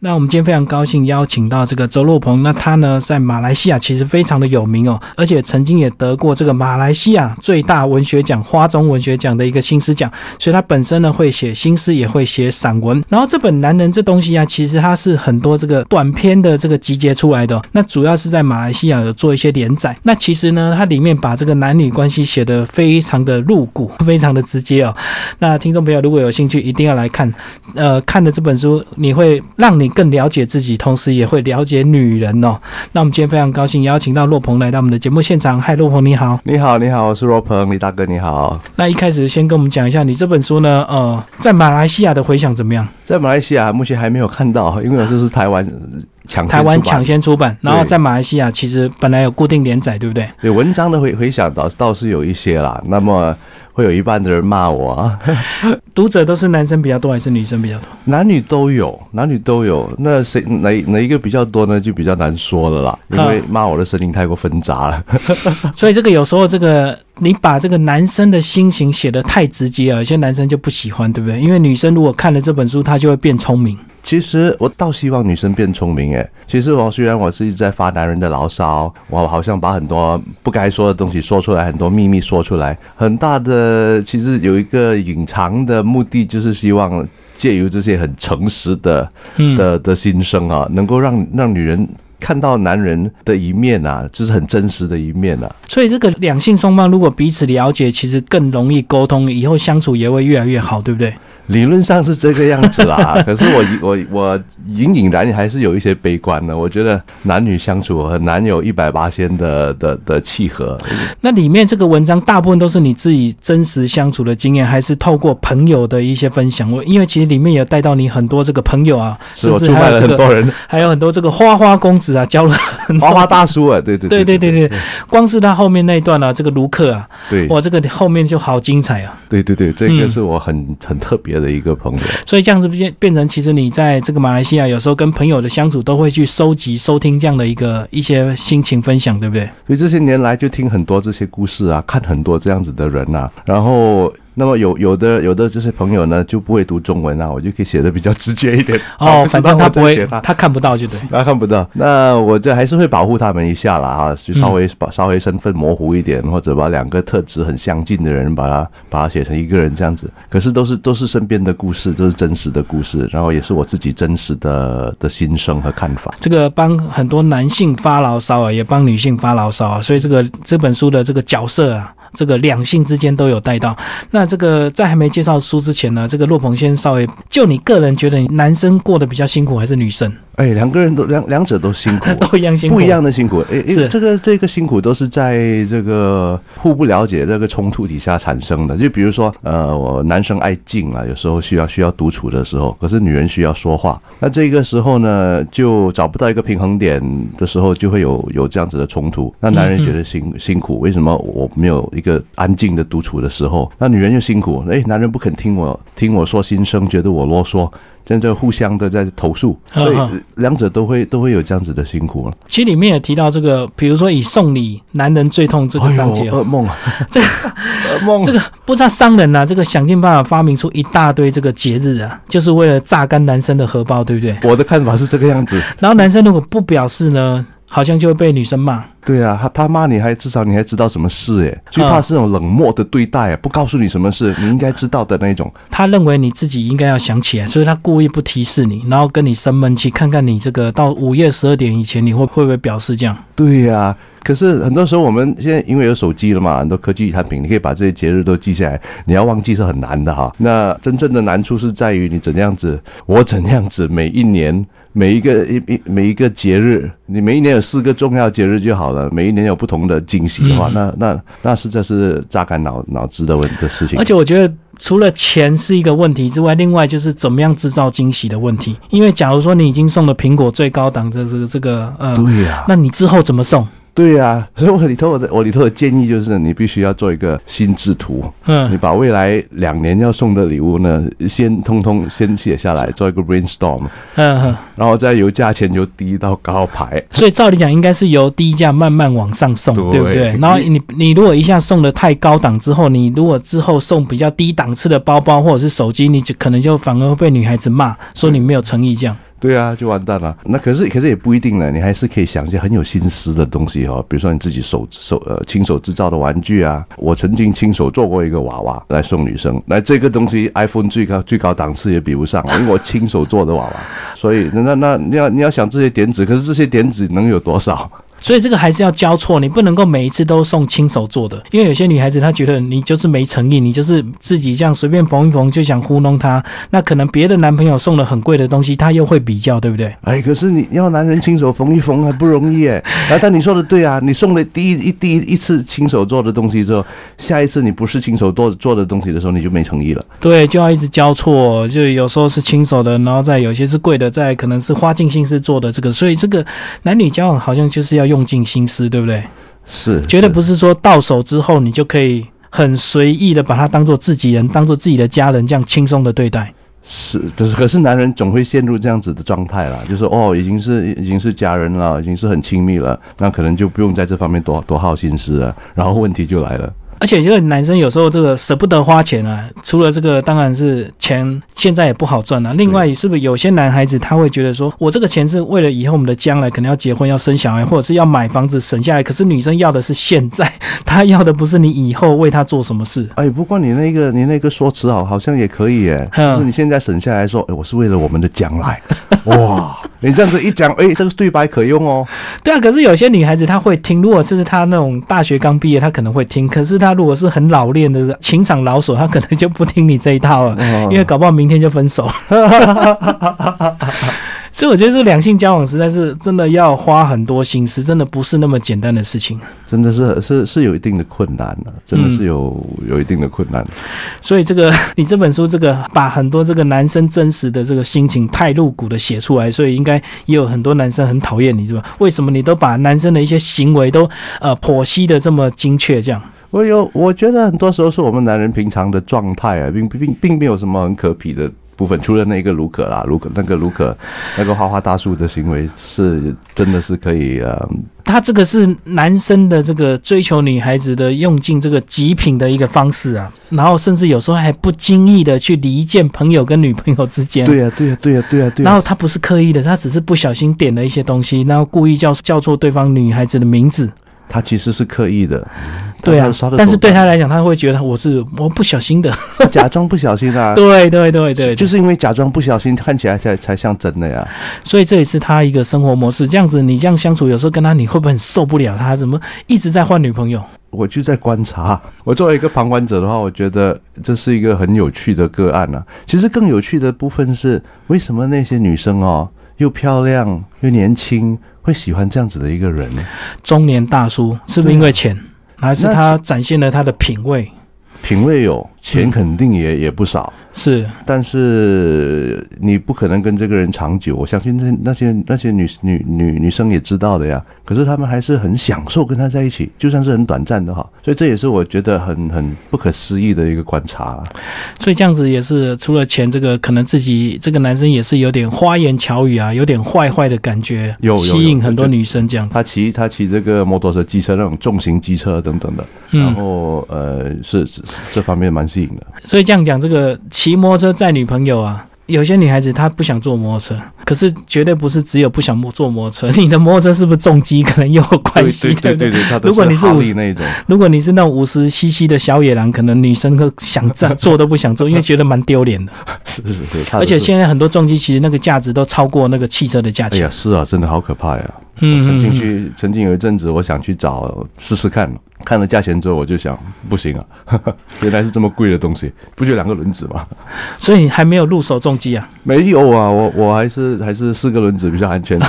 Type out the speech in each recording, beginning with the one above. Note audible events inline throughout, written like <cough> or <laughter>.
那我们今天非常高兴邀请到这个周洛鹏，那他呢在马来西亚其实非常的有名哦，而且曾经也得过这个马来西亚最大文学奖花中文学奖的一个新诗奖，所以他本身呢会写新诗，也会写散文。然后这本《男人》这东西啊，其实它是很多这个短篇的这个集结出来的，那主要是在马来西亚有做一些连载。那其实呢，它里面把这个男女关系写得非常的露骨，非常的直接哦。那听众朋友如果有兴趣，一定要来看。呃，看了这本书，你会让你。更了解自己，同时也会了解女人哦。那我们今天非常高兴邀请到洛鹏来到我们的节目现场。嗨，洛鹏你好，你好，你好，我是洛鹏，李大哥你好。那一开始先跟我们讲一下，你这本书呢，呃，在马来西亚的回响怎么样？在马来西亚目前还没有看到，因为这是台湾抢台湾抢先出版，然后在马来西亚其实本来有固定连载，对不对？对，文章的回回响倒倒是有一些啦。那么。会有一半的人骂我啊！<laughs> 读者都是男生比较多还是女生比较多？男女都有，男女都有。那谁哪哪一个比较多呢？就比较难说了啦，因为骂我的声音太过纷杂了。<laughs> <laughs> 所以这个有时候这个。你把这个男生的心情写得太直接了，有些男生就不喜欢，对不对？因为女生如果看了这本书，她就会变聪明。其实我倒希望女生变聪明，诶，其实我虽然我是一直在发男人的牢骚，我好像把很多不该说的东西说出来，很多秘密说出来，很大的其实有一个隐藏的目的，就是希望借由这些很诚实的的的心声啊，能够让让女人。看到男人的一面啊，就是很真实的一面啊。所以这个两性双方如果彼此了解，其实更容易沟通，以后相处也会越来越好，对不对？理论上是这个样子啦，<laughs> 可是我我我隐隐然还是有一些悲观的。我觉得男女相处很难有一百八千的的的契合。那里面这个文章大部分都是你自己真实相处的经验，还是透过朋友的一些分享？我因为其实里面有带到你很多这个朋友啊，甚至还有很多人，还有很多这个花花公子啊，教了花花大叔啊，对对对对对对，光是他后面那一段啊，这个卢克啊，对，哇，这个后面就好精彩啊。对对对，这个是我很很特别。的一个朋友，所以这样子变变成，其实你在这个马来西亚有时候跟朋友的相处，都会去收集、收听这样的一个一些心情分享，对不对？所以这些年来就听很多这些故事啊，看很多这样子的人呐，然后。那么有有的有的这些朋友呢就不会读中文啊，我就可以写的比较直接一点哦，反正他不会，他看不到就对，他看不到。那我这还是会保护他们一下啦，哈，就稍微把稍微身份模糊一点，或者把两个特质很相近的人把他把他写成一个人这样子。可是都是都是身边的故事，都是真实的故事，然后也是我自己真实的的心声和看法。这个帮很多男性发牢骚啊，也帮女性发牢骚啊，所以这个这本书的这个角色啊。这个两性之间都有带到。那这个在还没介绍书之前呢，这个洛鹏先稍微就你个人觉得，男生过得比较辛苦还是女生？哎，两个人都两两者都辛苦，<laughs> 都一样辛苦，不一样的辛苦。哎，是这个这个辛苦都是在这个互不了解这个冲突底下产生的。就比如说，呃，我男生爱静啊，有时候需要需要独处的时候，可是女人需要说话。那这个时候呢，就找不到一个平衡点的时候，就会有有这样子的冲突。那男人觉得辛辛苦，为什么我没有一个安静的独处的时候？那女人又辛苦，哎，男人不肯听我听我说心声，觉得我啰嗦。现在互相的在投诉，所以两者都会都会有这样子的辛苦了。其实里面也提到这个，比如说以送礼男人最痛这个章节，噩梦啊，<laughs> 这个 <laughs> 噩梦，这个不知道商人啊，这个想尽办法发明出一大堆这个节日啊，就是为了榨干男生的荷包，对不对？我的看法是这个样子。然后男生如果不表示呢？好像就会被女生骂。对啊，他他骂你还至少你还知道什么事哎，最怕是那种冷漠的对待，不告诉你什么事，你应该知道的那种。他认为你自己应该要想起来，所以他故意不提示你，然后跟你生闷气，看看你这个到午夜十二点以前你会会不会表示这样？对呀，可是很多时候我们现在因为有手机了嘛，很多科技产品，你可以把这些节日都记下来，你要忘记是很难的哈。那真正的难处是在于你怎样子，我怎样子，每一年。每一个一一每一个节日，你每一年有四个重要节日就好了。每一年有不同的惊喜的话，那那那实在是榨干脑脑子的问的事情。而且我觉得，除了钱是一个问题之外，另外就是怎么样制造惊喜的问题。因为假如说你已经送了苹果最高档的这个这个呃，对呀，那你之后怎么送？对呀，所以我里头我的我里头的建议就是，你必须要做一个心智图。嗯，你把未来两年要送的礼物呢，先通通先写下来，做一个 brainstorm。嗯，然后再由价钱由低到高排。所以照理讲，应该是由低价慢慢往上送，对不对？然后你你如果一下送的太高档之后，你如果之后送比较低档次的包包或者是手机，你就可能就反而会被女孩子骂，说你没有诚意这样。对啊，就完蛋了。那可是可是也不一定呢，你还是可以想一些很有心思的东西哦，比如说你自己手手呃亲手制造的玩具啊。我曾经亲手做过一个娃娃来送女生，那这个东西 iPhone 最高最高档次也比不上，因为我亲手做的娃娃。所以那那那你要你要想这些点子，可是这些点子能有多少？所以这个还是要交错，你不能够每一次都送亲手做的，因为有些女孩子她觉得你就是没诚意，你就是自己这样随便缝一缝就想糊弄她，那可能别的男朋友送了很贵的东西，她又会比较，对不对？<laughs> 哎，可是你要男人亲手缝一缝还不容易哎。啊，但你说的对啊，你送了第一一第一一次亲手做的东西之后，下一次你不是亲手做做的东西的时候，你就没诚意了。对，就要一直交错，就有时候是亲手的，然后再有些是贵的，再可能是花尽心思做的这个，所以这个男女交往好像就是要用尽心思。对不对？是，绝对不是说到手之后你就可以很随意的把他当做自己人，当做自己的家人，这样轻松的对待。是，可是可是男人总会陷入这样子的状态啦，就是哦，已经是已经是家人了，已经是很亲密了，那可能就不用在这方面多多耗心思了，然后问题就来了。而且这个男生有时候这个舍不得花钱啊，除了这个当然是钱现在也不好赚了。另外是不是有些男孩子他会觉得说，我这个钱是为了以后我们的将来可能要结婚要生小孩，或者是要买房子省下来。可是女生要的是现在，<laughs> 她要的不是你以后为她做什么事。哎，不过你那个你那个说辞好好像也可以耶，就是你现在省下来说，哎，我是为了我们的将来。<laughs> 哇，你这样子一讲，哎，这个对白可用哦。对啊，可是有些女孩子她会听，如果是她那种大学刚毕业，她可能会听。可是她如果是很老练的情场老手，他可能就不听你这一套了，因为搞不好明天就分手。<laughs> 所以我觉得这两性交往实在是真的要花很多心思，真的不是那么简单的事情。真的是是是有一定的困难的，真的是有有一定的困难。所以这个你这本书这个把很多这个男生真实的这个心情太露骨的写出来，所以应该也有很多男生很讨厌你，是吧？为什么你都把男生的一些行为都呃剖析的这么精确？这样我有我觉得很多时候是我们男人平常的状态啊，并并并没有什么很可比的。部分除了那个卢可啦，卢可那个卢可那个花花大叔的行为是真的是可以呃，他这个是男生的这个追求女孩子的用尽这个极品的一个方式啊，然后甚至有时候还不经意的去离间朋友跟女朋友之间。对呀，对呀，对呀，对呀，对。然后他不是刻意的，他只是不小心点了一些东西，然后故意叫叫错对方女孩子的名字。他其实是刻意的。对啊，但是对他来讲，他会觉得我是我不小心的，<laughs> 假装不小心啊。<laughs> 对对对对，就是因为假装不小心，看起来才才像真的呀。所以这也是他一个生活模式。这样子，你这样相处，有时候跟他，你会不会很受不了？他怎么一直在换女朋友？我就在观察。我作为一个旁观者的话，我觉得这是一个很有趣的个案呢。其实更有趣的部分是，为什么那些女生哦，又漂亮又年轻，会喜欢这样子的一个人？中年大叔是不是因为钱？还是他展现了他的品味，品味有钱肯定也也不少。是，但是你不可能跟这个人长久。我相信那那些那些女女女女生也知道的呀。可是他们还是很享受跟他在一起，就算是很短暂的哈。所以这也是我觉得很很不可思议的一个观察。所以这样子也是除了钱，这个可能自己这个男生也是有点花言巧语啊，有点坏坏的感觉，有吸引很多女生这样子。他骑他骑这个摩托车、机车那种重型机车等等的，然后呃是是这方面蛮所以这样讲这个骑。摩托车载女朋友啊，有些女孩子她不想坐摩托车，可是绝对不是只有不想坐摩托车。你的摩托车是不是重机，可能有关系？对对对，如果你是五那种，如果你是那种五十 CC 的小野狼，可能女生都想坐坐都不想坐，<laughs> 因为觉得蛮丢脸的。是是是，而且现在很多重机其实那个价值都超过那个汽车的价钱。哎呀，是啊，真的好可怕呀。嗯，曾经去，曾经有一阵子，我想去找试试看，看了价钱之后，我就想，不行啊，<laughs> 原来是这么贵的东西，不就两个轮子吗？<laughs> 所以还没有入手重机啊？没有啊，我我还是还是四个轮子比较安全的。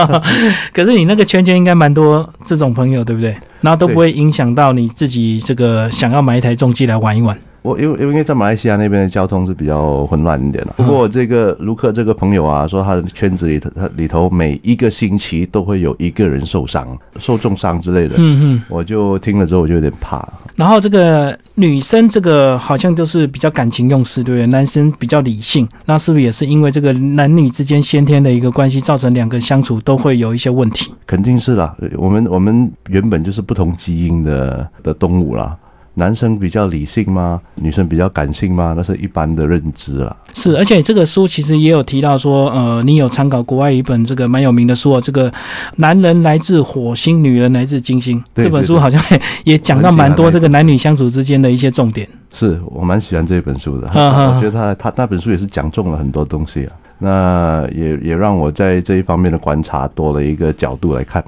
<laughs> 可是你那个圈圈应该蛮多这种朋友，对不对？然后都不会影响到你自己这个想要买一台重机来玩一玩。我因为因为在马来西亚那边的交通是比较混乱一点的。不过这个卢克这个朋友啊，说他的圈子里头，他里头每一个星期都会有一个人受伤、受重伤之类的。嗯嗯，我就听了之后我就有点怕。然后这个女生这个好像都是比较感情用事，对不对？男生比较理性，那是不是也是因为这个男女之间先天的一个关系，造成两个相处都会有一些问题？肯定是啦，我们我们原本就是不同基因的的动物啦。男生比较理性吗？女生比较感性吗？那是一般的认知啦。是，而且这个书其实也有提到说，呃，你有参考国外一本这个蛮有名的书，这个男人来自火星，女人来自金星。这本书好像也讲到蛮多这个男女相处之间的一些重点。是我蛮喜欢这本书的，<laughs> 我觉得他他那本书也是讲中了很多东西啊。那也也让我在这一方面的观察多了一个角度来看。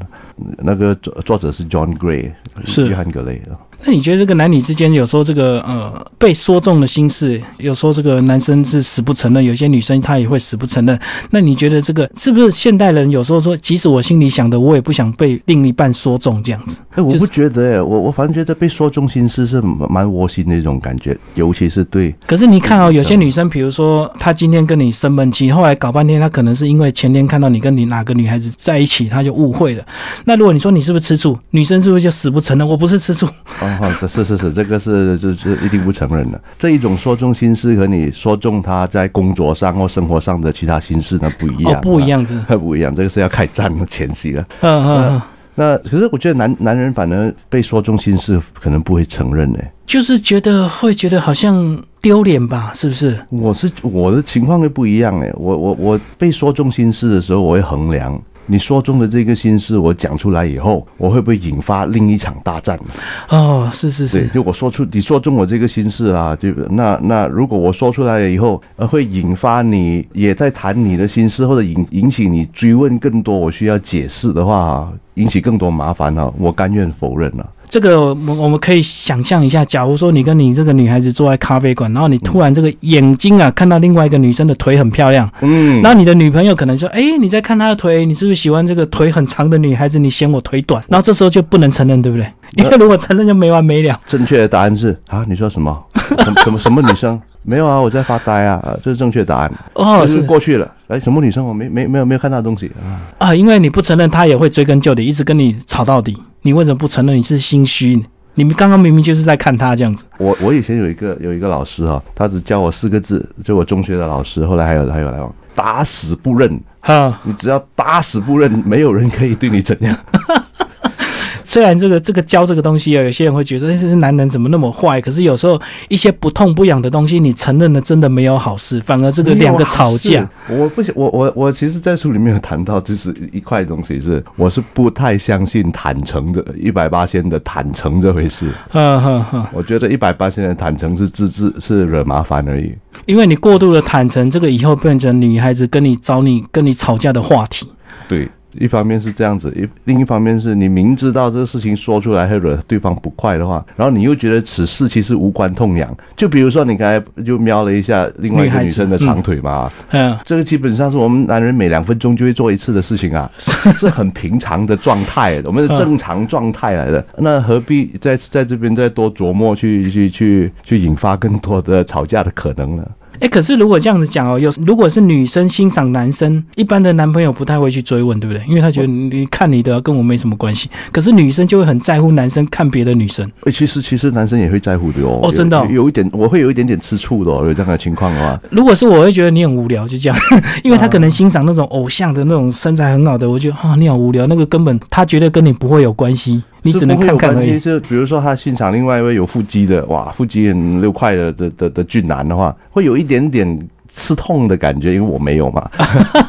那个作作者是 John Gray，是约翰格雷。那你觉得这个男女之间有时候这个呃被说中的心事，有时候这个男生是死不承认，有些女生她也会死不承认。那你觉得这个是不是现代人有时候说，即使我心里想的，我也不想被另一半说中这样子？哎，我不觉得，哎，我我反正觉得被说中心事是蛮窝心的一种感觉，尤其是对。可是你看哦，有些女生，比如说她今天跟你生闷气，后来搞半天，她可能是因为前天看到你跟你哪个女孩子在一起，她就误会了。那如果你说你是不是吃醋，女生是不是就死不承认我不是吃醋？哦，是是是，这个是就是一定不承认的。这一种说中心事和你说中他在工作上或生活上的其他心事，那不一样，不一样，这不一样，这个是要开战的前夕了。嗯嗯。那可是我觉得男男人反而被说中心事，可能不会承认呢，就是觉得会觉得好像丢脸吧，是不是？我是我的情况就不一样哎，我我我被说中心事的时候，我会衡量。你说中的这个心事，我讲出来以后，我会不会引发另一场大战？哦，是是是，就我说出你说中我这个心事啊，就那那如果我说出来了以后，呃，会引发你也在谈你的心事，或者引引起你追问更多，我需要解释的话，引起更多麻烦呢？我甘愿否认了。这个我我们可以想象一下，假如说你跟你这个女孩子坐在咖啡馆，然后你突然这个眼睛啊看到另外一个女生的腿很漂亮，嗯，然后你的女朋友可能说，哎，你在看她的腿，你是不是喜欢这个腿很长的女孩子？你嫌我腿短，然后这时候就不能承认，对不对？因为如果承认就没完没了。正确的答案是啊，你说什么？什么什么女生？没有啊，我在发呆啊，这是正确答案。哦，是过去了。哎，什么女生？我没没没有没有看到东西啊。啊，因为你不承认，她也会追根究底，一直跟你吵到底。你为什么不承认？你是心虚？你们刚刚明明就是在看他这样子。我我以前有一个有一个老师哈，他只教我四个字，就我中学的老师。后来还有还有来往，打死不认。哈，你只要打死不认，没有人可以对你怎样。<laughs> 虽然这个这个教这个东西啊，有些人会觉得这是男人怎么那么坏？可是有时候一些不痛不痒的东西，你承认了真的没有好事，反而这个两个吵架。我不想我我我其实，在书里面有谈到，就是一块东西是，我是不太相信坦诚的，一百八千的坦诚这回事。嗯哼哼，我觉得一百八千的坦诚是自自是惹麻烦而已。因为你过度的坦诚，这个以后变成女孩子跟你找你跟你吵架的话题。对。一方面是这样子，一另一方面是你明知道这个事情说出来会惹对方不快的话，然后你又觉得此事其实无关痛痒。就比如说你刚才就瞄了一下另外一个女生的长腿嘛，嗯，这个基本上是我们男人每两分钟就会做一次的事情啊，是很平常的状态，我们的正常状态来的。那何必在在这边再多琢磨去去去去引发更多的吵架的可能呢？哎，可是如果这样子讲哦，有如果是女生欣赏男生，一般的男朋友不太会去追问，对不对？因为他觉得你看你的跟我没什么关系。可是女生就会很在乎男生看别的女生。哎，其实其实男生也会在乎的哦。哦，真的，有一点我会有一点点吃醋的，有这样的情况的话。如果是我会觉得你很无聊，就这样，<laughs> 因为他可能欣赏那种偶像的那种身材很好的，我觉得啊你好无聊，那个根本他觉得跟你不会有关系。你只能看看而已。就比如说，他欣赏另外一位有腹肌的，哇，腹肌很六块的的的的俊男的话，会有一点点刺痛的感觉，因为我没有嘛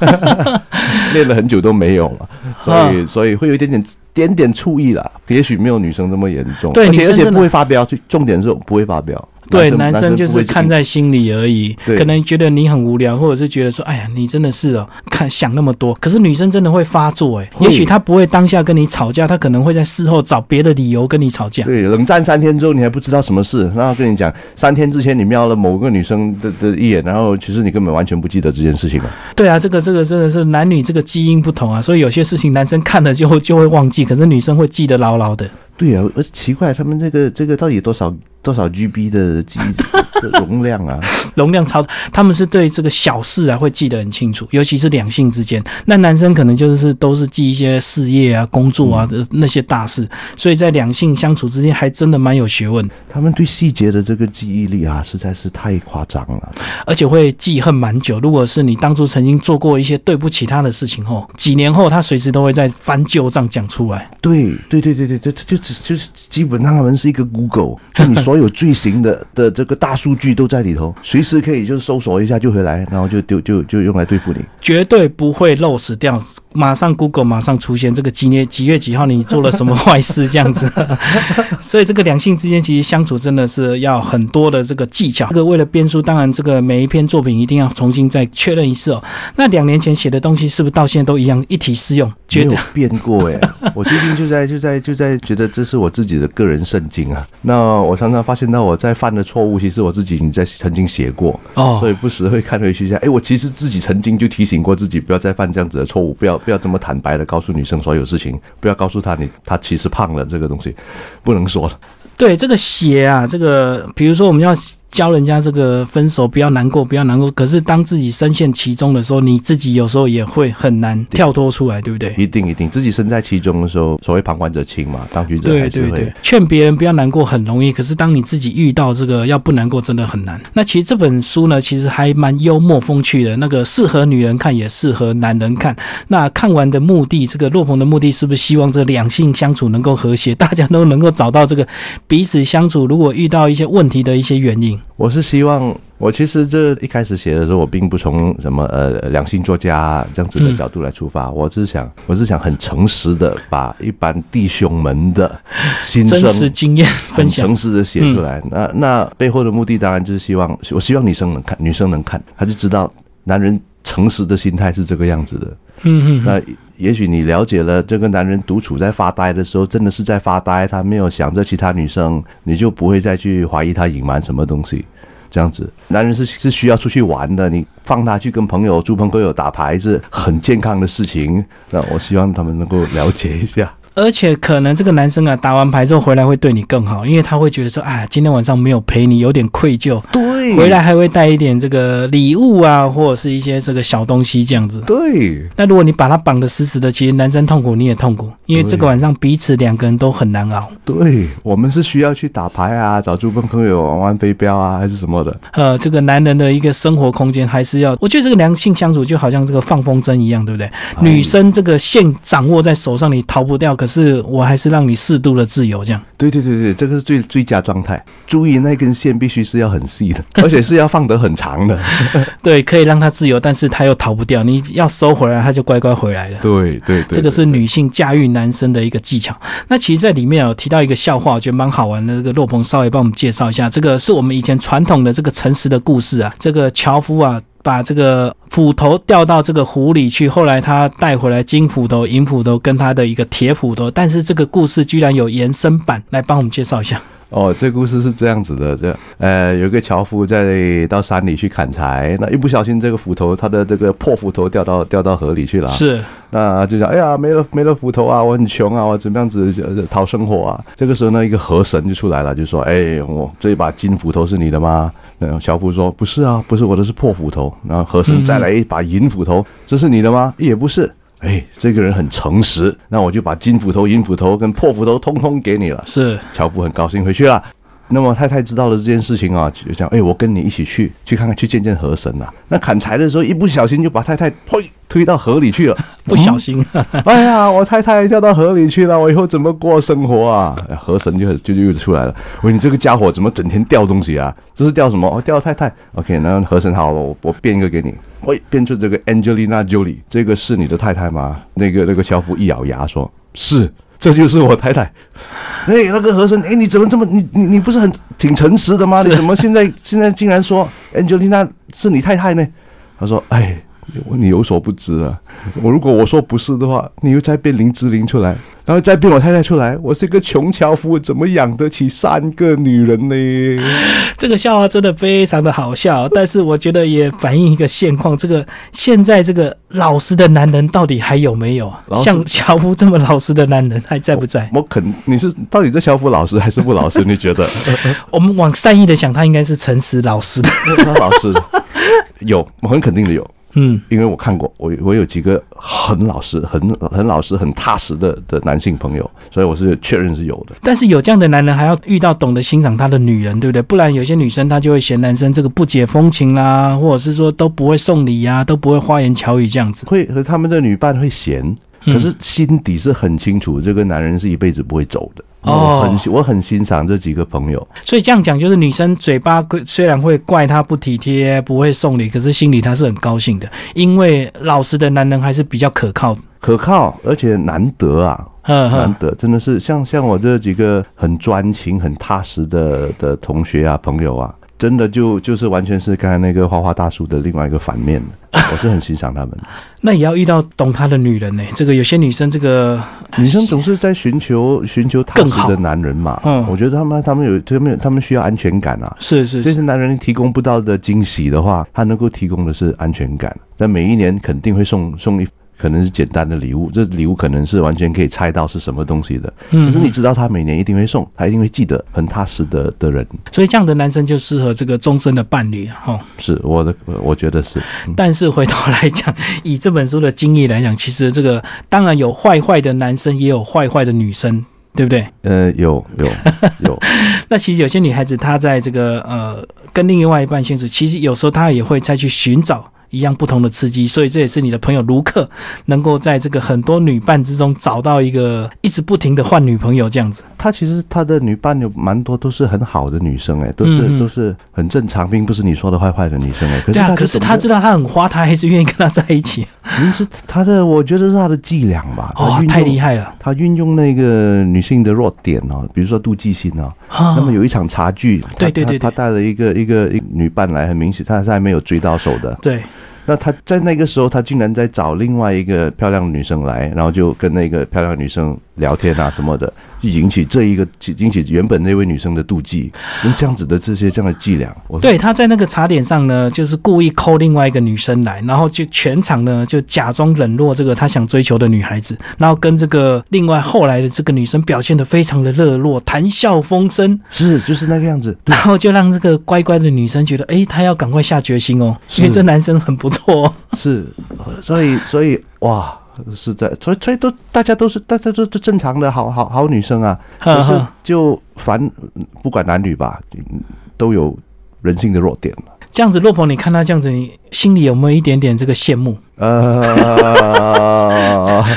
<laughs> <laughs> 练了很久都没有嘛，所以所以会有一点点点点醋意啦。也许没有女生这么严重，对，而且而且不会发飙，重点是不会发飙。对，男生就是看在心里而已，可能觉得你很无聊，或者是觉得说，哎呀，你真的是哦，看想那么多。可是女生真的会发作，哎，也许她不会当下跟你吵架，她可能会在事后找别的理由跟你吵架。对，冷战三天之后，你还不知道什么事，然后跟你讲，三天之前你瞄了某个女生的的一眼，然后其实你根本完全不记得这件事情了。对啊，这个这个真的是男女这个基因不同啊，所以有些事情男生看了就会就会忘记，可是女生会记得牢牢的。对啊，而奇怪，他们这个这个到底多少？多少 GB 的记忆容量啊？<laughs> 容量超，他们是对这个小事啊会记得很清楚，尤其是两性之间。那男生可能就是都是记一些事业啊、工作啊的那些大事，所以在两性相处之间还真的蛮有学问。他们对细节的这个记忆力啊，实在是太夸张了，而且会记恨蛮久。如果是你当初曾经做过一些对不起他的事情后，几年后他随时都会在翻旧账讲出来。对对对对对对，就只就是基本上他们是一个 Google，就你说。所有罪行的的这个大数据都在里头，随时可以就是搜索一下就回来，然后就丢就就用来对付你，绝对不会漏死掉。马上 Google 马上出现这个几年几月几号你做了什么坏事这样子，<laughs> 所以这个两性之间其实相处真的是要很多的这个技巧。这个为了编书，当然这个每一篇作品一定要重新再确认一次哦。那两年前写的东西是不是到现在都一样一体适用？没有变过哎，<laughs> 我最近就在就在就在觉得这是我自己的个人圣经啊。那我常常发现到我在犯的错误，其实我自己已经在曾经写过哦，所以不时会看回去一下。哎，我其实自己曾经就提醒过自己，不要再犯这样子的错误，不要不要这么坦白的告诉女生所有事情，不要告诉她你她其实胖了这个东西不能说了。对这个写啊，这个比如说我们要。教人家这个分手不要难过，不要难过。可是当自己深陷其中的时候，你自己有时候也会很难跳脱出来，对不对？一定一定，自己身在其中的时候，所谓旁观者清嘛，当局者对对对，劝别人不要难过很容易，可是当你自己遇到这个要不难过，真的很难。那其实这本书呢，其实还蛮幽默风趣的，那个适合女人看，也适合男人看。那看完的目的，这个洛鹏的目的是不是希望这两性相处能够和谐，大家都能够找到这个彼此相处，如果遇到一些问题的一些原因？我是希望，我其实这一开始写的时候，我并不从什么呃良心作家这样子的角度来出发，我是想，我是想很诚实的把一般弟兄们的心声、真实经验分享，诚实的写出来。那那背后的目的当然就是希望，我希望女生能看，女生能看，她就知道男人诚实的心态是这个样子的。嗯嗯，那也许你了解了这个男人独处在发呆的时候，真的是在发呆，他没有想着其他女生，你就不会再去怀疑他隐瞒什么东西。这样子，男人是是需要出去玩的，你放他去跟朋友、猪朋狗友打牌是很健康的事情。那我希望他们能够了解一下。而且可能这个男生啊，打完牌之后回来会对你更好，因为他会觉得说，哎，今天晚上没有陪你，有点愧疚。对，回来还会带一点这个礼物啊，或者是一些这个小东西这样子。对。那如果你把他绑得死死的，其实男生痛苦，你也痛苦，因为这个晚上彼此两个人都很难熬。对，我们是需要去打牌啊，找猪朋友玩玩飞镖啊，还是什么的。呃，这个男人的一个生活空间还是要，我觉得这个良性相处就好像这个放风筝一样，对不对？女生这个线掌握在手上，你逃不掉。可是我还是。让你适度的自由，这样。对对对对，这个是最最佳状态。注意那根线必须是要很细的，<laughs> 而且是要放得很长的。<laughs> <laughs> 对，可以让他自由，但是他又逃不掉。你要收回来，他就乖乖回来了。对对，这个是女性驾驭男生的一个技巧。那其实，在里面有提到一个笑话，我觉得蛮好玩的。这个洛鹏稍微帮我们介绍一下，这个是我们以前传统的这个诚实的故事啊。这个樵夫啊。把这个斧头掉到这个湖里去，后来他带回来金斧头、银斧头跟他的一个铁斧头，但是这个故事居然有延伸版，来帮我们介绍一下。哦，这故事是这样子的，这呃，有个樵夫在到山里去砍柴，那一不小心这个斧头，他的这个破斧头掉到掉到河里去了。是，那就讲，哎呀，没了没了斧头啊，我很穷啊，我怎么样子讨生活啊？这个时候呢，一个河神就出来了，就说，哎，我这一把金斧头是你的吗？那樵夫说，不是啊，不是我的，是破斧头。然后河神再来一把银斧头，这是你的吗？也不是。哎，这个人很诚实，那我就把金斧头、银斧头跟破斧头通通给你了。是，樵夫很高兴回去了。那么太太知道了这件事情啊，就讲：“哎，我跟你一起去，去看看，去见见河神啊。”那砍柴的时候，一不小心就把太太推推到河里去了。不小心，哎呀，我太太掉到河里去了，我以后怎么过生活啊？河神就就又出来了。喂，你这个家伙怎么整天掉东西啊？这是掉什么？哦，掉太太。OK，那河神好了，我我变一个给你。喂，变出这个 Angelina Jolie，这个是你的太太吗？那个那个樵夫一咬牙说：“是。”这就是我太太，哎，那个和珅，哎，你怎么这么，你你你不是很挺诚实的吗？你怎么现在现在竟然说 Angelina 是你太太呢？他说，哎。你有所不知啊！我如果我说不是的话，你又再变林志玲出来，然后再变我太太出来，我是一个穷樵夫，怎么养得起三个女人呢？这个笑话真的非常的好笑，但是我觉得也反映一个现况：这个现在这个老实的男人到底还有没有？像樵夫这么老实的男人还在不在？我肯你是到底这樵夫老实还是不老实？你觉得？<laughs> 我们往善意的想，他应该是诚实老实的。他老实，有，我很肯定的有。嗯，因为我看过，我我有几个很老实、很很老实、很踏实的的男性朋友，所以我是确认是有的。但是有这样的男人，还要遇到懂得欣赏他的女人，对不对？不然有些女生她就会嫌男生这个不解风情啦，或者是说都不会送礼呀，都不会花言巧语这样子。会和他们的女伴会嫌，可是心底是很清楚，这个男人是一辈子不会走的。我很我很欣赏这几个朋友。所以这样讲，就是女生嘴巴虽然会怪他不体贴、不会送礼，可是心里她是很高兴的，因为老实的男人还是比较可靠，可靠而且难得啊，难得真的是像像我这几个很专情、很踏实的的同学啊、朋友啊。真的就就是完全是刚才那个花花大叔的另外一个反面，<laughs> 我是很欣赏他们。那也要遇到懂他的女人呢？这个有些女生，这个女生总是在寻求寻求踏实的男人嘛。嗯，我觉得他们他们有他们他们需要安全感啊。是是，这些男人提供不到的惊喜的话，他能够提供的是安全感。那每一年肯定会送送一。可能是简单的礼物，这礼物可能是完全可以猜到是什么东西的。嗯，可是你知道他每年一定会送，他一定会记得，很踏实的的人。所以这样的男生就适合这个终身的伴侣啊！哈，是我的，我觉得是。但是回头来讲，以这本书的经历来讲，其实这个当然有坏坏的男生，也有坏坏的女生，对不对？呃，有有有。<laughs> 那其实有些女孩子，她在这个呃跟另外一半相处，其实有时候她也会再去寻找。一样不同的刺激，所以这也是你的朋友卢克能够在这个很多女伴之中找到一个一直不停的换女朋友这样子。他其实他的女伴有蛮多都是很好的女生哎，都是都是很正常，并不是你说的坏坏的女生哎。对啊，可是他知道他很花，他还是愿意跟他在一起。嗯，是他的，我觉得是他的伎俩吧。哦，太厉害了。他运用那个女性的弱点哦，比如说妒忌心哦。那么有一场茶具，对对对，他带了一个一个一女伴来，很明显他是还没有追到手的。对。那他在那个时候，他竟然在找另外一个漂亮女生来，然后就跟那个漂亮女生聊天啊什么的，就引起这一个引起原本那位女生的妒忌，用这样子的这些这样的伎俩。对，他在那个茶点上呢，就是故意抠另外一个女生来，然后就全场呢就假装冷落这个他想追求的女孩子，然后跟这个另外后来的这个女生表现的非常的热络，谈笑风生，是就是那个样子，然后就让这个乖乖的女生觉得，哎，她要赶快下决心哦，因为这男生很不。错是，所以所以哇，是在所以所以都大家都是大家都是正常的好好好女生啊，可是就凡不管男女吧，都有人性的弱点这样子，洛鹏，你看他这样子，你心里有没有一点点这个羡慕？呃，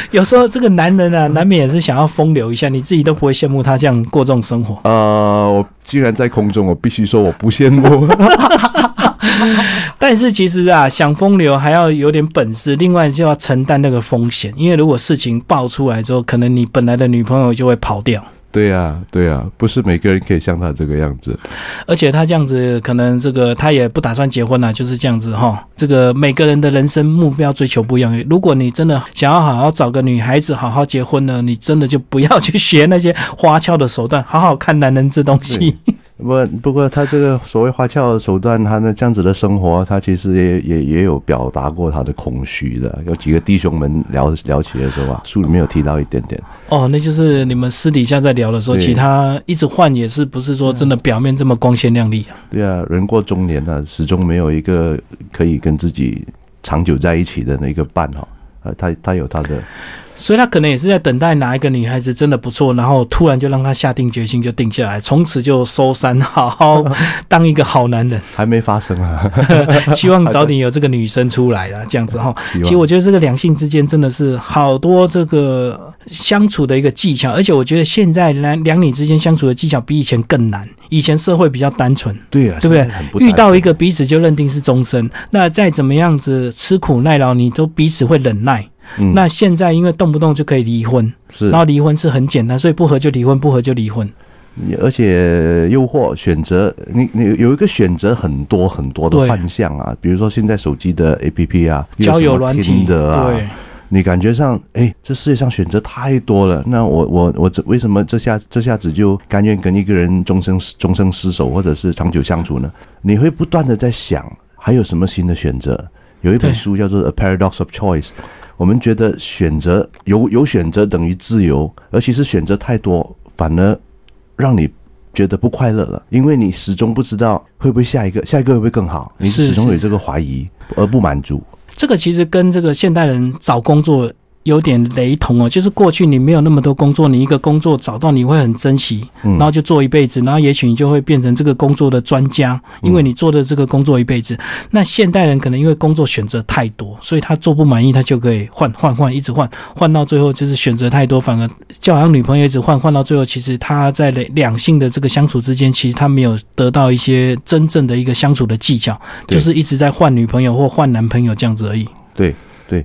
<laughs> 有时候这个男人啊，难免也是想要风流一下，你自己都不会羡慕他这样过这种生活。呃，我既然在空中，我必须说我不羡慕。<laughs> 但是其实啊，想风流还要有点本事，另外就要承担那个风险，因为如果事情爆出来之后，可能你本来的女朋友就会跑掉。对呀，对呀，不是每个人可以像他这个样子。而且他这样子，可能这个他也不打算结婚了，就是这样子哈。这个每个人的人生目标追求不一样。如果你真的想要好好找个女孩子好好结婚呢，你真的就不要去学那些花俏的手段，好好看男人这东西。不，不过他这个所谓花俏手段，他那这样子的生活，他其实也也也有表达过他的空虚的。有几个弟兄们聊聊起的时候啊，书里面有提到一点点。哦，那就是你们私底下在聊的时候，其他一直换也是不是说真的表面这么光鲜亮丽啊？对啊，人过中年了，始终没有一个可以跟自己长久在一起的那个伴哈。呃，他他有他的。所以他可能也是在等待哪一个女孩子真的不错，然后突然就让他下定决心就定下来，从此就收山，好好当一个好男人。还没发生啊，<laughs> 希望早点有这个女生出来了，这样子哈。<laughs> 其实我觉得这个两性之间真的是好多这个相处的一个技巧，而且我觉得现在两两女之间相处的技巧比以前更难。以前社会比较单纯，对啊，对不对？遇到一个彼此就认定是终身，那再怎么样子吃苦耐劳，你都彼此会忍耐。那现在因为动不动就可以离婚，是，然后离婚是很简单，所以不合就离婚，不合就离婚。而且诱惑选择，你你有一个选择很多很多的幻象啊，比如说现在手机的 A P P 啊，交友软体的啊，你感觉上，哎，这世界上选择太多了，那我我我这为什么这下这下子就甘愿跟一个人终生终生厮守，或者是长久相处呢？你会不断的在想，还有什么新的选择？有一本书叫做《A Paradox of Choice》。我们觉得选择有有选择等于自由，而其实选择太多反而让你觉得不快乐了，因为你始终不知道会不会下一个下一个会不会更好，你始终有这个怀疑而不满足。这个其实跟这个现代人找工作有点雷同哦，就是过去你没有那么多工作，你一个工作找到你会很珍惜，然后就做一辈子，然后也许你就会变成这个工作的专家，因为你做的这个工作一辈子。那现代人可能因为工作选择太多，所以他做不满意，他就可以换换换，一直换，换到最后就是选择太多，反而就好像女朋友一直换，换到最后，其实他在两两性的这个相处之间，其实他没有得到一些真正的一个相处的技巧，就是一直在换女朋友或换男朋友这样子而已。对对，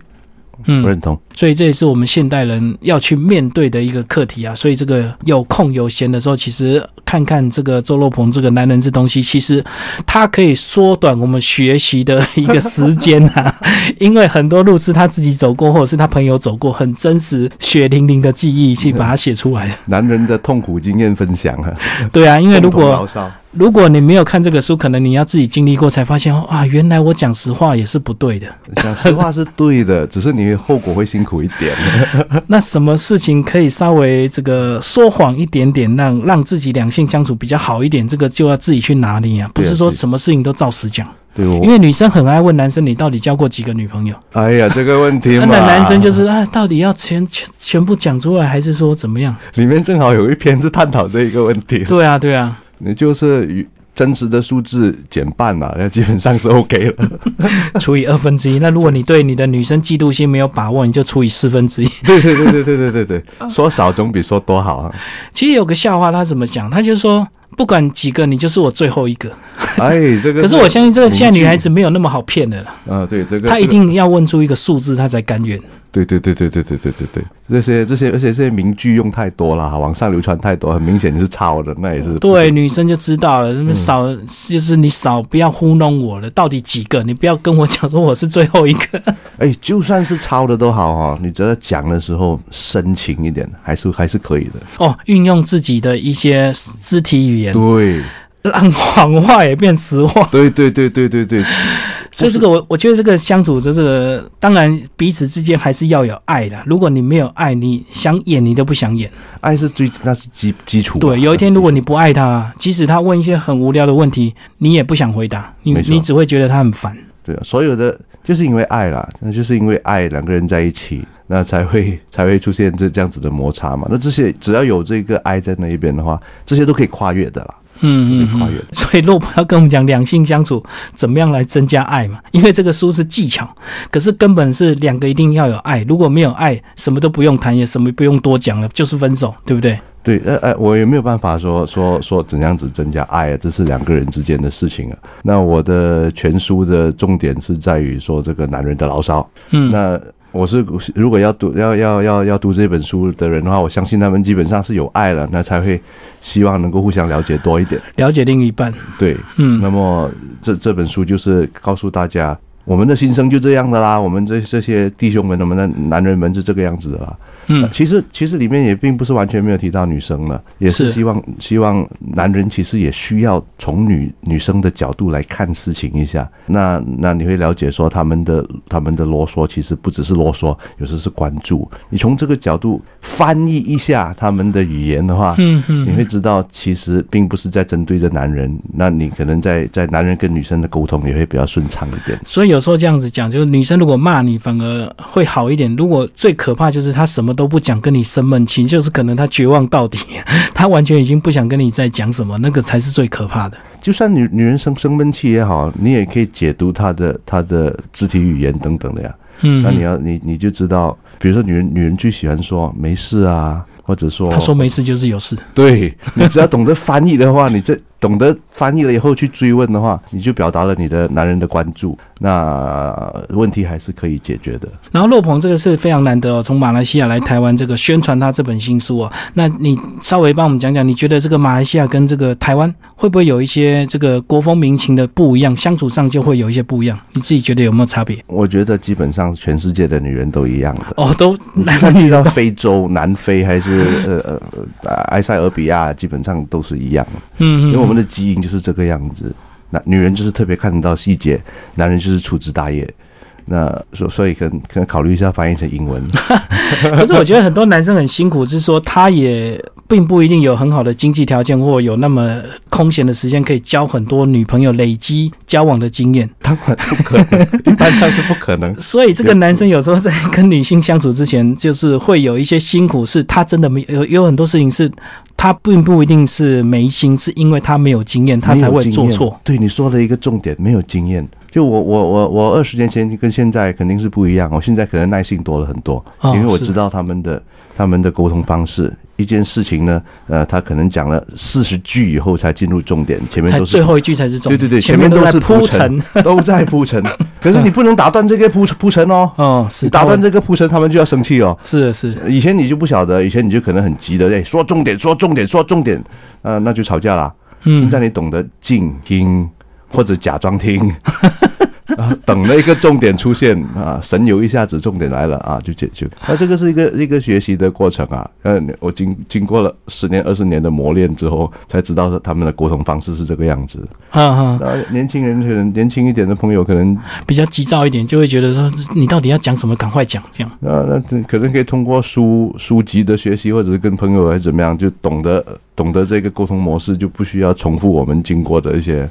嗯，认同。所以这也是我们现代人要去面对的一个课题啊！所以这个有空有闲的时候，其实看看这个周洛鹏这个男人这东西，其实他可以缩短我们学习的一个时间啊！<laughs> 因为很多路是他自己走过，或者是他朋友走过，很真实、血淋淋的记忆去把它写出来的。男人的痛苦经验分享啊！对啊，因为如果如果你没有看这个书，可能你要自己经历过才发现啊，原来我讲实话也是不对的。讲实话是对的，只是你后果会辛苦一点。<laughs> 那什么事情可以稍微这个说谎一点点，让让自己两性相处比较好一点？这个就要自己去拿捏啊，不是说什么事情都照实讲。对，因为女生很爱问男生，你到底交过几个女朋友？哎呀，这个问题嘛，<laughs> 那男生就是啊，到底要全全全部讲出来，还是说怎么样？里面正好有一篇是探讨这一个问题。对啊，对啊，你就是与。真实的数字减半啊，那基本上 <laughs> 是 OK 了，<laughs> 除以二分之一。那如果你对你的女生嫉妒心没有把握，你就除以四分之一。对对对对对对对对，<laughs> 说少总比说多好啊。其实有个笑话，他怎么讲？他就说，不管几个，你就是我最后一个。哎，这个。可是我相信这个现在女孩子没有那么好骗的了。啊，对这个。她一定要问出一个数字，她才甘愿。对对对对对对对对对，这些这些，而且这些名句用太多了，网上流传太多，很明显你是抄的，那也是。对，女生就知道了，那么少就是你少不要糊弄我了，到底几个？你不要跟我讲说我是最后一个。<laughs> 哎，就算是抄的都好哈，你只要讲的时候深情一点，还是还是可以的。哦，运用自己的一些肢体语言，对，让谎话也变实话。对对对对对对。<laughs> 所以这个我我觉得这个相处的这个，当然彼此之间还是要有爱的。如果你没有爱，你想演你都不想演。爱是最那是基基础。对，有一天如果你不爱他，即使他问一些很无聊的问题，你也不想回答。你你只会觉得他很烦。对啊，所有的就是因为爱啦，那就是因为爱两个人在一起，那才会 <laughs> 才会出现这这样子的摩擦嘛。那这些只要有这个爱在那一边的话，这些都可以跨越的啦。嗯嗯，跨越。所以洛普要跟我们讲两性相处怎么样来增加爱嘛？因为这个书是技巧，可是根本是两个一定要有爱。如果没有爱，什么都不用谈，也什么不用多讲了，就是分手，对不对？对，呃呃，我也没有办法说说说怎样子增加爱啊，这是两个人之间的事情啊。那我的全书的重点是在于说这个男人的牢骚。嗯，那。我是如果要读要要要要读这本书的人的话，我相信他们基本上是有爱了，那才会希望能够互相了解多一点，了解另一半。对，嗯，那么这这本书就是告诉大家，我们的心声就这样的啦，我们这这些弟兄们，我们的男人们是这个样子的啦。嗯，其实其实里面也并不是完全没有提到女生了，也是希望希望男人其实也需要从女女生的角度来看事情一下。那那你会了解说他们的他们的啰嗦其实不只是啰嗦，有时是关注。你从这个角度翻译一下他们的语言的话，嗯嗯，你会知道其实并不是在针对着男人。那你可能在在男人跟女生的沟通也会比较顺畅一点。所以有时候这样子讲，就是女生如果骂你反而会好一点。如果最可怕就是她什么。都不讲跟你生闷气，就是可能他绝望到底，<laughs> 他完全已经不想跟你再讲什么，那个才是最可怕的。就算女女人生生闷气也好，你也可以解读她的她的肢体语言等等的呀。嗯，那你要你你就知道，比如说女人女人最喜欢说没事啊，或者说她说没事就是有事。对你只要懂得翻译的话，你这懂得翻译了以后去追问的话，你就表达了你的男人的关注。那问题还是可以解决的。然后洛鹏这个是非常难得哦，从马来西亚来台湾这个宣传他这本新书哦。那你稍微帮我们讲讲，你觉得这个马来西亚跟这个台湾会不会有一些这个国风民情的不一样，相处上就会有一些不一样？你自己觉得有没有差别？我觉得基本上全世界的女人都一样的哦，都男女到非洲、南非还是呃呃埃塞俄比亚，基本上都是一样。嗯，因为我我们的基因就是这个样子。那女人就是特别看得到细节，男人就是粗枝大叶。那所所以可能可能考虑一下翻译成英文。<laughs> 可是我觉得很多男生很辛苦，是说他也。并不一定有很好的经济条件，或有那么空闲的时间可以交很多女朋友，累积交往的经验。当然不可能，一般上是不可能。<laughs> 所以这个男生有时候在跟女性相处之前，就是会有一些辛苦，是他真的没有有很多事情是他并不一定是没心，是因为他没有经验，他才会做错。对你说了一个重点，没有经验。就我我我我二十年前跟现在肯定是不一样，我现在可能耐心多了很多，因为我知道他们的他们的沟通方式。一件事情呢，呃，他可能讲了四十句以后才进入重点，前面都是最后一句才是重点。对对对，前面都是铺陈，都在铺陈。<laughs> 可是你不能打断这个铺铺陈哦。哦，是打断这个铺陈，他们就要生气哦。是是，以前你就不晓得，以前你就可能很急的，哎，说重点，说重点，说重点，呃，那就吵架了。现在你懂得静听或者假装听。等了一个重点出现啊，神游一下子重点来了啊，就解决。那这个是一个一个学习的过程啊。嗯，我经经过了十年二十年的磨练之后，才知道他们的沟通方式是这个样子。哈哈，年轻人可能年轻一点的朋友可能比较急躁一点，就会觉得说你到底要讲什么，赶快讲这样。啊，那可能可以通过书书籍的学习，或者是跟朋友还是怎么样，就懂得懂得这个沟通模式，就不需要重复我们经过的一些。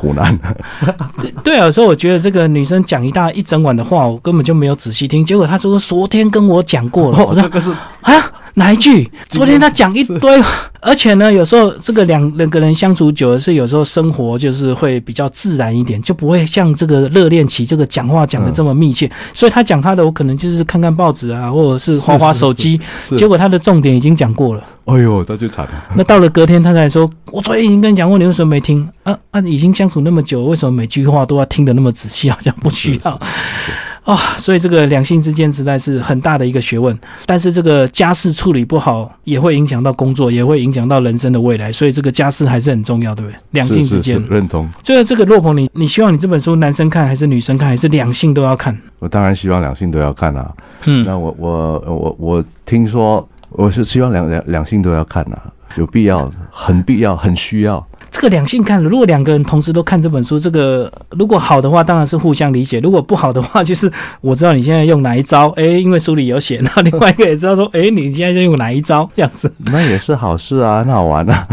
苦难，<laughs> 对啊，有时候我觉得这个女生讲一大一整晚的话，我根本就没有仔细听。结果她说昨天跟我讲过了，我说这个是啊。哪一句？<laughs> 昨天他讲一堆，而且呢，有时候这个两两个人相处久了，是有时候生活就是会比较自然一点，就不会像这个热恋期这个讲话讲的这么密切。所以他讲他的，我可能就是看看报纸啊，或者是划划手机，结果他的重点已经讲过了。哎呦，那就惨了。那到了隔天，他才说：“我昨天已经跟你讲过，你为什么没听？啊啊，已经相处那么久，为什么每句话都要听得那么仔细？好像不需要。”啊，所以这个两性之间实在是很大的一个学问，但是这个家事处理不好，也会影响到工作，也会影响到人生的未来，所以这个家事还是很重要，对不对？两性之间认同。所以这个洛鹏，你你希望你这本书男生看还是女生看，还是两性都要看？我当然希望两性都要看啊。嗯，那我我我我听说，我是希望两两两性都要看啊，有必要，很必要，很需要。这个两性看，如果两个人同时都看这本书，这个如果好的话，当然是互相理解；如果不好的话，就是我知道你现在用哪一招，<laughs> 哎，因为书里有写，那另外一个也知道说，哎，你现在在用哪一招，这样子，那也是好事啊，很好玩啊，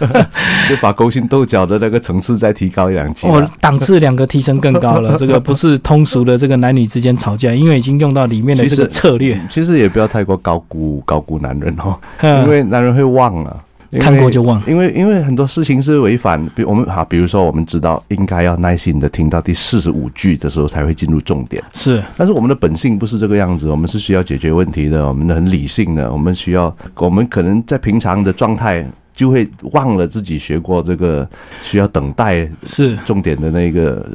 <laughs> 就把勾心斗角的那个层次再提高一两级，哦，档次两个提升更高了。<laughs> 这个不是通俗的这个男女之间吵架，因为已经用到里面的这个策略。其实也不要太过高估高估男人哦，因为男人会忘了。看过就忘，因为因为很多事情是违反，比我们好，比如说我们知道应该要耐心的听到第四十五句的时候才会进入重点，是，但是我们的本性不是这个样子，我们是需要解决问题的，我们很理性的，我们需要，我们可能在平常的状态就会忘了自己学过这个需要等待是。重点的那个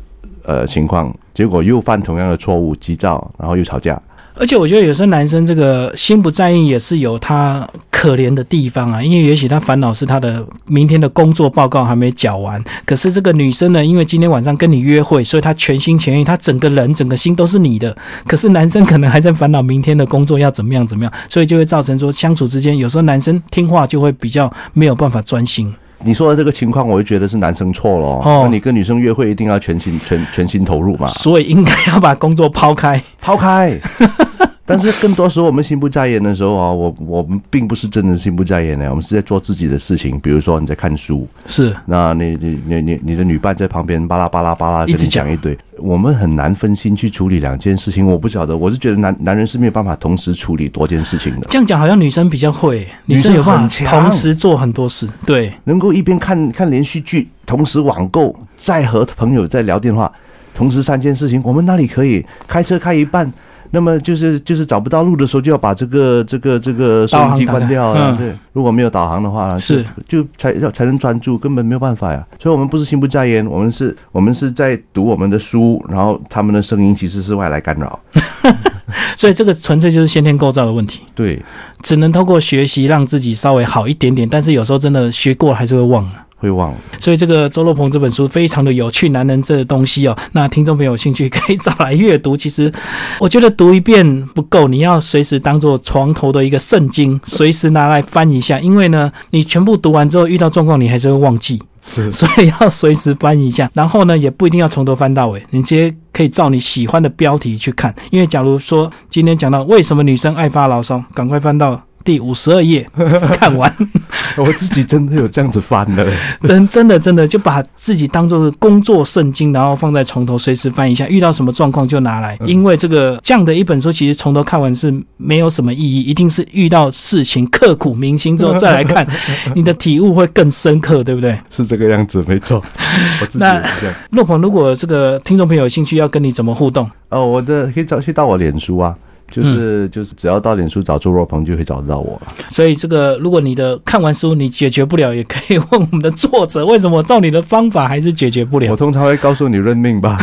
呃情况，结果又犯同样的错误，急躁，然后又吵架。而且我觉得有时候男生这个心不在意也是有他可怜的地方啊，因为也许他烦恼是他的明天的工作报告还没缴完，可是这个女生呢，因为今天晚上跟你约会，所以她全心全意，她整个人整个心都是你的。可是男生可能还在烦恼明天的工作要怎么样怎么样，所以就会造成说相处之间有时候男生听话就会比较没有办法专心。你说的这个情况，我就觉得是男生错了。哦，你跟女生约会一定要全心全全心投入嘛。所以应该要把工作抛开，抛开。<laughs> 但是更多时候我们心不在焉的时候啊，<laughs> 我我们并不是真的心不在焉的，我们是在做自己的事情。比如说你在看书，是，那你你你你你的女伴在旁边巴拉巴拉巴拉跟你讲一堆，我们很难分心去处理两件事情。我不晓得，我是觉得男男人是没有办法同时处理多件事情的。这样讲好像女生比较会，女生有办法同时做很多事，对，能够一边看看连续剧，同时网购，再和朋友在聊电话，同时三件事情，我们那里可以开车开一半。那么就是就是找不到路的时候，就要把这个这个这个收音机关掉啊！对，如果没有导航的话，是就才要才能专注，根本没有办法呀。所以，我们不是心不在焉，我们是我们是在读我们的书，然后他们的声音其实是外来干扰。<laughs> 所以，这个纯粹就是先天构造的问题。对，只能透过学习让自己稍微好一点点，但是有时候真的学过还是会忘了。会忘了，所以这个周洛鹏这本书非常的有趣，男人这东西哦，那听众朋友有兴趣可以找来阅读。其实我觉得读一遍不够，你要随时当做床头的一个圣经，随时拿来翻一下。因为呢，你全部读完之后遇到状况，你还是会忘记，是，所以要随时翻一下。然后呢，也不一定要从头翻到尾，你直接可以照你喜欢的标题去看。因为假如说今天讲到为什么女生爱发牢骚，赶快翻到。第五十二页 <laughs> 看完。我自己真的有这样子翻的，<laughs> 真真的真的就把自己当做工作圣经，然后放在床头，随时翻一下，遇到什么状况就拿来。因为这个这样的一本书，其实从头看完是没有什么意义，一定是遇到事情刻骨铭心之后再来看，<laughs> 你的体悟会更深刻，对不对？是这个样子，没错。那洛鹏，如果这个听众朋友有兴趣要跟你怎么互动？哦，我的可以找去到我脸书啊。就是就是，只要到脸书找周若鹏，就会找得到我了。所以这个，如果你的看完书你解决不了，也可以问我们的作者，为什么照你的方法还是解决不了？我通常会告诉你认命吧。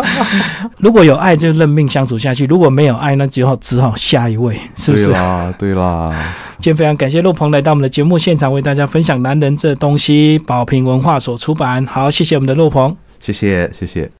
<laughs> 如果有爱就认命相处下去，如果没有爱，那只好只好下一位，是不是？对啦，对啦。今天非常感谢陆鹏来到我们的节目现场，为大家分享《男人这东西》，宝瓶文化所出版。好，谢谢我们的陆鹏，谢谢，谢谢。